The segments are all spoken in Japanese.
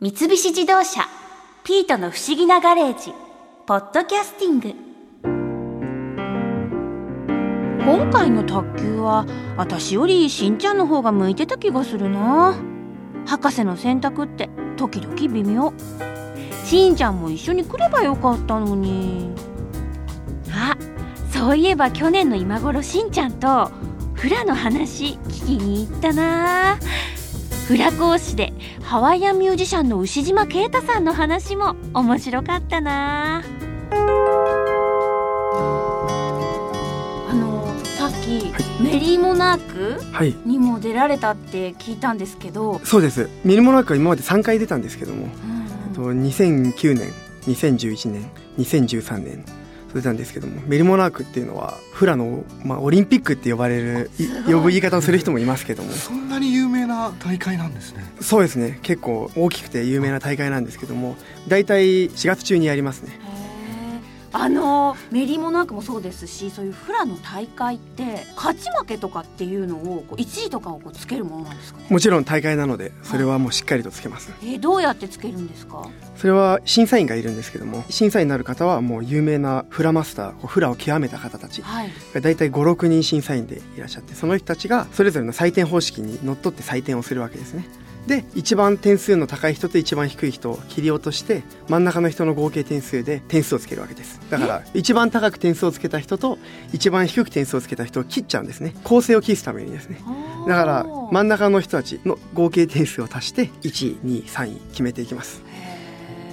三菱自動車「ピートの不思議なガレージ」「ポッドキャスティング」今回の卓球は私よりしんちゃんの方が向いてた気がするな。博士の選択って時々微妙。しんちゃんも一緒に来ればよかったのに。あそういえば去年の今頃しんちゃんとフラの話聞きに行ったな。フラ講師でハワイアンミュージシャンの牛島啓太さんの話も面白かったな。あのさっき、はい。メリーモナークはい。にも出られたって聞いたんですけど、そうです。ミルモナークは今まで3回出たんですけども、うんえっと2009年2011年2013年出たんですけども。メルモナークっていうのはフラの、まあ、オリンピックって呼ばれる呼ぶ言い方をする人もいますけども。そんなに有名大会なんですね。そうですね。結構大きくて有名な大会なんですけども大体4月中にやりますね。あのメリーモナークもそうですしそういうフラの大会って勝ち負けとかっていうのをこう1位とかをこうつけるものなんですかね？もちろん大会なのでそれはもうしっかりとつけます。えーどうやってつけるんですか？それは審査員がいるんですけども審査員になる方はもう有名なフラマスターこうフラを極めた方たち。はい。大体56人審査員でいらっしゃってその人たちがそれぞれの採点方式にのっとって採点をするわけですねで一番点数の高い人と一番低い人を切り落として真ん中の人の合計点数で点数をつけるわけです。だから一番高く点数をつけた人と一番低く点数をつけた人を切っちゃうんですね。構成を期すためにですねだから真ん中の人たちの合計点数を足して1位2位3位決めていきます。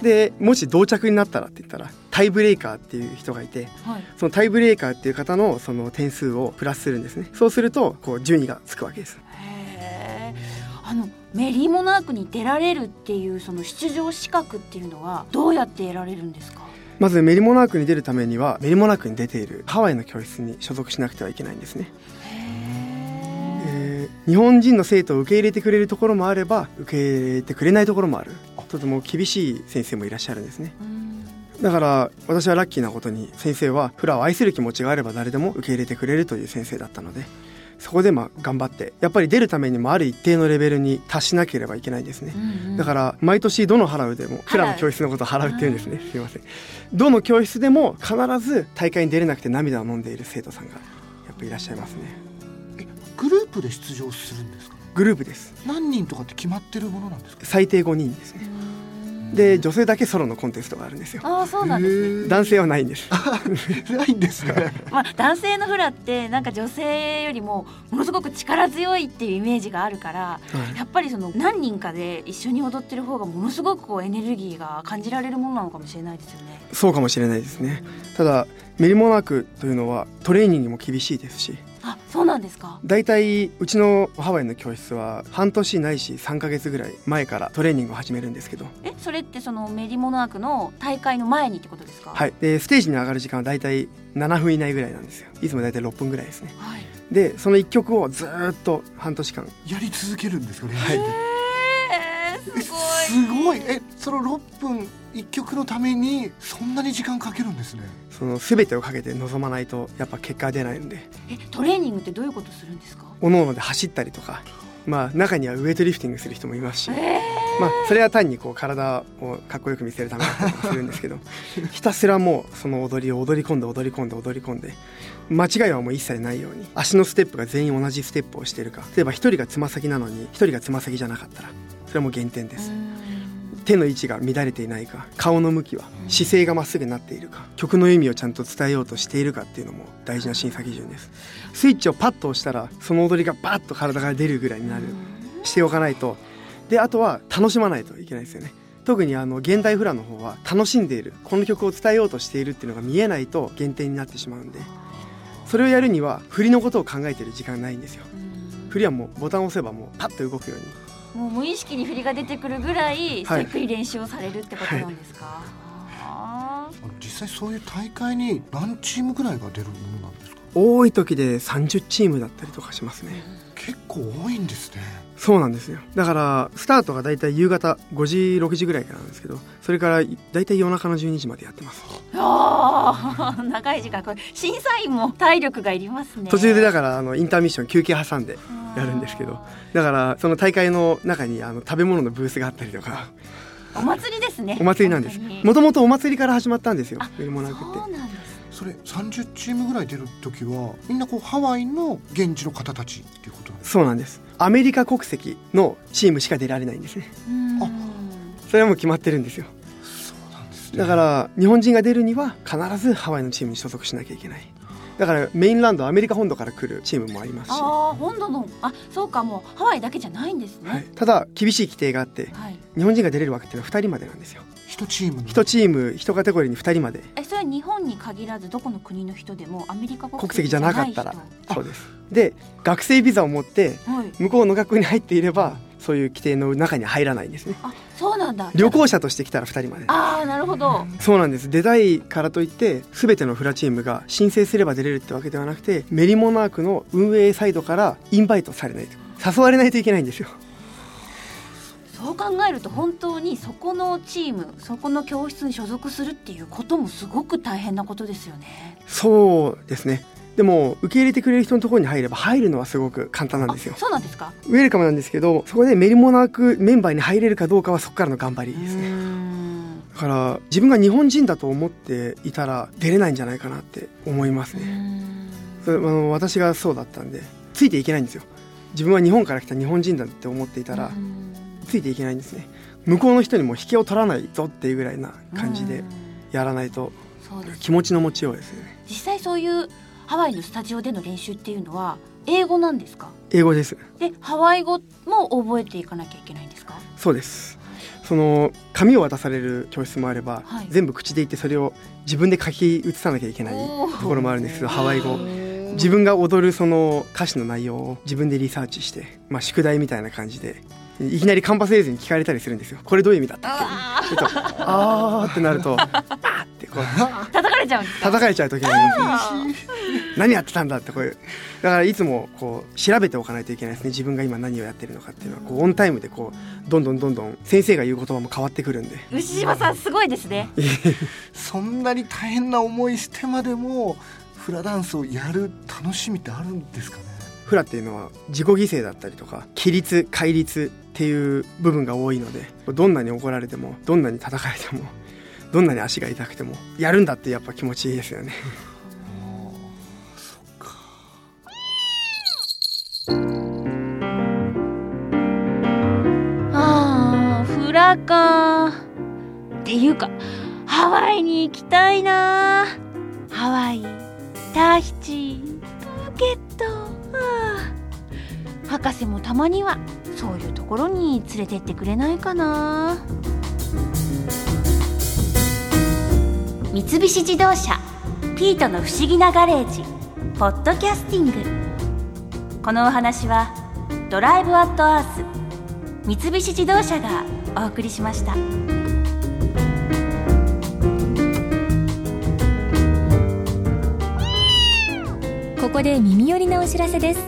でもし同着になったらって言ったらタイブレーカーっていう人がいてはい。そのタイブレーカーっていう方のその点数をプラスするんですね。そうするとこう順位がつくわけです。へー。あのメリーモナークに出られるっていうその出場資格っていうのはどうやって得られるんですか？まずメリモナークに出るためにはメリモナークに出ているハワイの教室に所属しなくてはいけないんですね、えー。日本人の生徒を受け入れてくれるところもあれば受け入れてくれないところもある。とても厳しい先生もいらっしゃるんですね。うん。だから私はラッキーなことに先生はフラを愛する気持ちがあれば誰でも受け入れてくれるという先生だったのでそこでまあ頑張ってやっぱり出るためにもある一定のレベルに達しなければいけないんですね。うんうん。だから毎年どの払うでもフラの教室のことを払うっていうんですね。すいません。どの教室でも必ず大会に出れなくて涙を飲んでいる生徒さんがやっぱいらっしゃいますね。えグループで出場するんですか？グループです。何人とかって決まってるものなんですか？最低5人ですねで女性だけソロのコンテストがあるんですよ。ああそうなんですね。男性はないんです。ないんですね。まあ、男性のフラってなんか女性よりもものすごく力強いっていうイメージがあるからはい。やっぱりその何人かで一緒に踊ってる方がものすごくこうエネルギーが感じられるものなのかもしれないですよね。そうかもしれないですね。ただメリモナークというのはトレーニングも厳しいですしあそうなんですか？大体うちのハワイの教室は半年ないし3ヶ月ぐらい前からトレーニングを始めるんですけど。えそれってそのメリモナークの大会の前にってことですか？はい、でステージに上がる時間は大体7分以内ぐらいなんですよ。いつも大体6分ぐらいですね。はい。でその1曲をずーっと半年間。やり続けるんですかね？はい。えー、すごい。すごい。えその6分一曲のためにそんなに時間かけるんですねその全てをかけて臨まないとやっぱ結果が出ないので。えトレーニングってどういうことするんですか？おのおので走ったりとか。まあ中にはウエイトリフティングする人もいますし、えまあそれは単にこう体をかっこよく見せるためだったりもするんですけど。ひたすらもうその踊りを踊り込んで踊り込んで踊り込んで。間違いはもう一切ないように。足のステップが全員同じステップをしているか。例えば一人がつま先なのに一人がつま先じゃなかったら。それはもう減点です手の位置が乱れていないか顔の向きは姿勢がまっすぐになっているか曲の意味をちゃんと伝えようとしているかっていうのも大事な審査基準です。スイッチをパッと押したらその踊りがバッと体から出るぐらいになる。しておかないと。であとは楽しまないといけないですよね。特にあの現代フラの方は楽しんでいる。この曲を伝えようとしているっていうのが見えないと減点になってしまうんで。それをやるには振りのことを考えてる時間ないんですよ。振りはもうボタンを押せばもうパッと動くようにもう無意識に振りが出てくるぐらいはい。ゆっくり練習をされるってことなんですか？あーあの実際そういう大会に何チームぐらいが出るものなんですか？多い時で30チームだったりとかしますね結構多いんですね。そうなんですよ。だからスタートがだいたい夕方5時6時ぐらいからなんですけどそれからだいたい夜中の12時までやってます。あー 長い時間これ審査員も体力がいりますね。途中でだからあのインターミッション休憩挟んでやるんですけどだからその大会の中にあの食べ物のブースがあったりとか。お祭りですね。お祭りなんです。もともとお祭りから始まったんですよ。あメルモナークそうってなんですそれ30チームぐらい出る時はみんなこうハワイの現地の方たちっていうことなんですそうなんです。アメリカ国籍のチームしか出られないんですね。うん。あ。それはもう決まってるんですよ。そうなんですね。だから日本人が出るには必ずハワイのチームに所属しなきゃいけないだからメインランドアメリカ本土から来るチームもありますし、はああ本土のあそうかもうハワイだけじゃないんですね。い、ただ厳しい規定があってはい、日本人が出れる枠っていうのは2人までなんですよ。一チームの。1チーム1カテゴリーに2人まで。えそれは日本に限らずどこの国の人でもアメリカ国国籍じゃなかったら。じそうです。で学生ビザを持って向こうの学校に入っていればそういう規定の中に入らないんですね。あそうなんだ。旅行者として来たら2人まで。ああなるほど。そうなんです。出たいからといって全てのフラチームが申請すれば出れるってわけではなくてメリモナークの運営サイドからインバイトされないと。誘われないといけないんですよ。そう考えると本当にそこのチームそこの教室に所属するっていうこともすごく大変なことですよね。そうですねでも受け入れてくれる人のところに入れば入るのはすごく簡単なんですよ。あそうなんですか？ウェルカムなんですけどそこでメリモナークメンバーに入れるかどうかはそこからの頑張りですね。ねだから自分が日本人だと思っていたら出れないんじゃないかなって思いますね。それあの私がそうだったんでついていけないんですよ。自分は日本から来た日本人だって思っていたらついていけないんですね。向こうの人にも引けを取らないぞっていうぐらいな感じでやらないと気持ちの持ちようですよね。実際そういうハワイのスタジオでの練習っていうのは英語なんですか？英語です。でハワイ語も覚えていかなきゃいけないんですか？そうです。その紙を渡される教室もあれば、はい。全部口で言ってそれを自分で書き写さなきゃいけないところもあるんですけどハワイ語。自分が踊るその歌詞の内容を自分でリサーチして、まあ、宿題みたいな感じでいきなりカンパス映像に聞かれたりするんですよ。これどういう意味だったっあけちょっとあーってなると パーってこうれちゃうんですか？叩かれちゃう時があります何やってたんだってこういうだからいつもこう調べておかないといけないですね。自分が今何をやってるのかっていうのは。こうオンタイムでこうどんどんどんどん先生が言う言葉も変わってくるんで。牛島さんすごいですね。そんなに大変な思いしてまでもフラダンスをやる楽しみってあるんですかね？フラっていうのは自己犠牲だったりとか規律戒律っていう部分が多いのでどんなに怒られてもどんなに叩かれてもどんなに足が痛くてもやるんだってやっぱ気持ちいいですよね。そっかあフラかっていうかハワイに行きたいな。ハワイタヒチプーケット。あ博士もたまにはそういうところに連れてってくれないかな。三菱自動車ピートの不思議なガレージポッドキャスティングこのお話はドライブアットアース三菱自動車がお送りしました。ここで耳寄りなお知らせです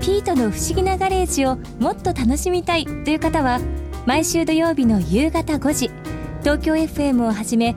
ピートの不思議なガレージをもっと楽しみたいという方は毎週土曜日の夕方5時東京 FM をはじめ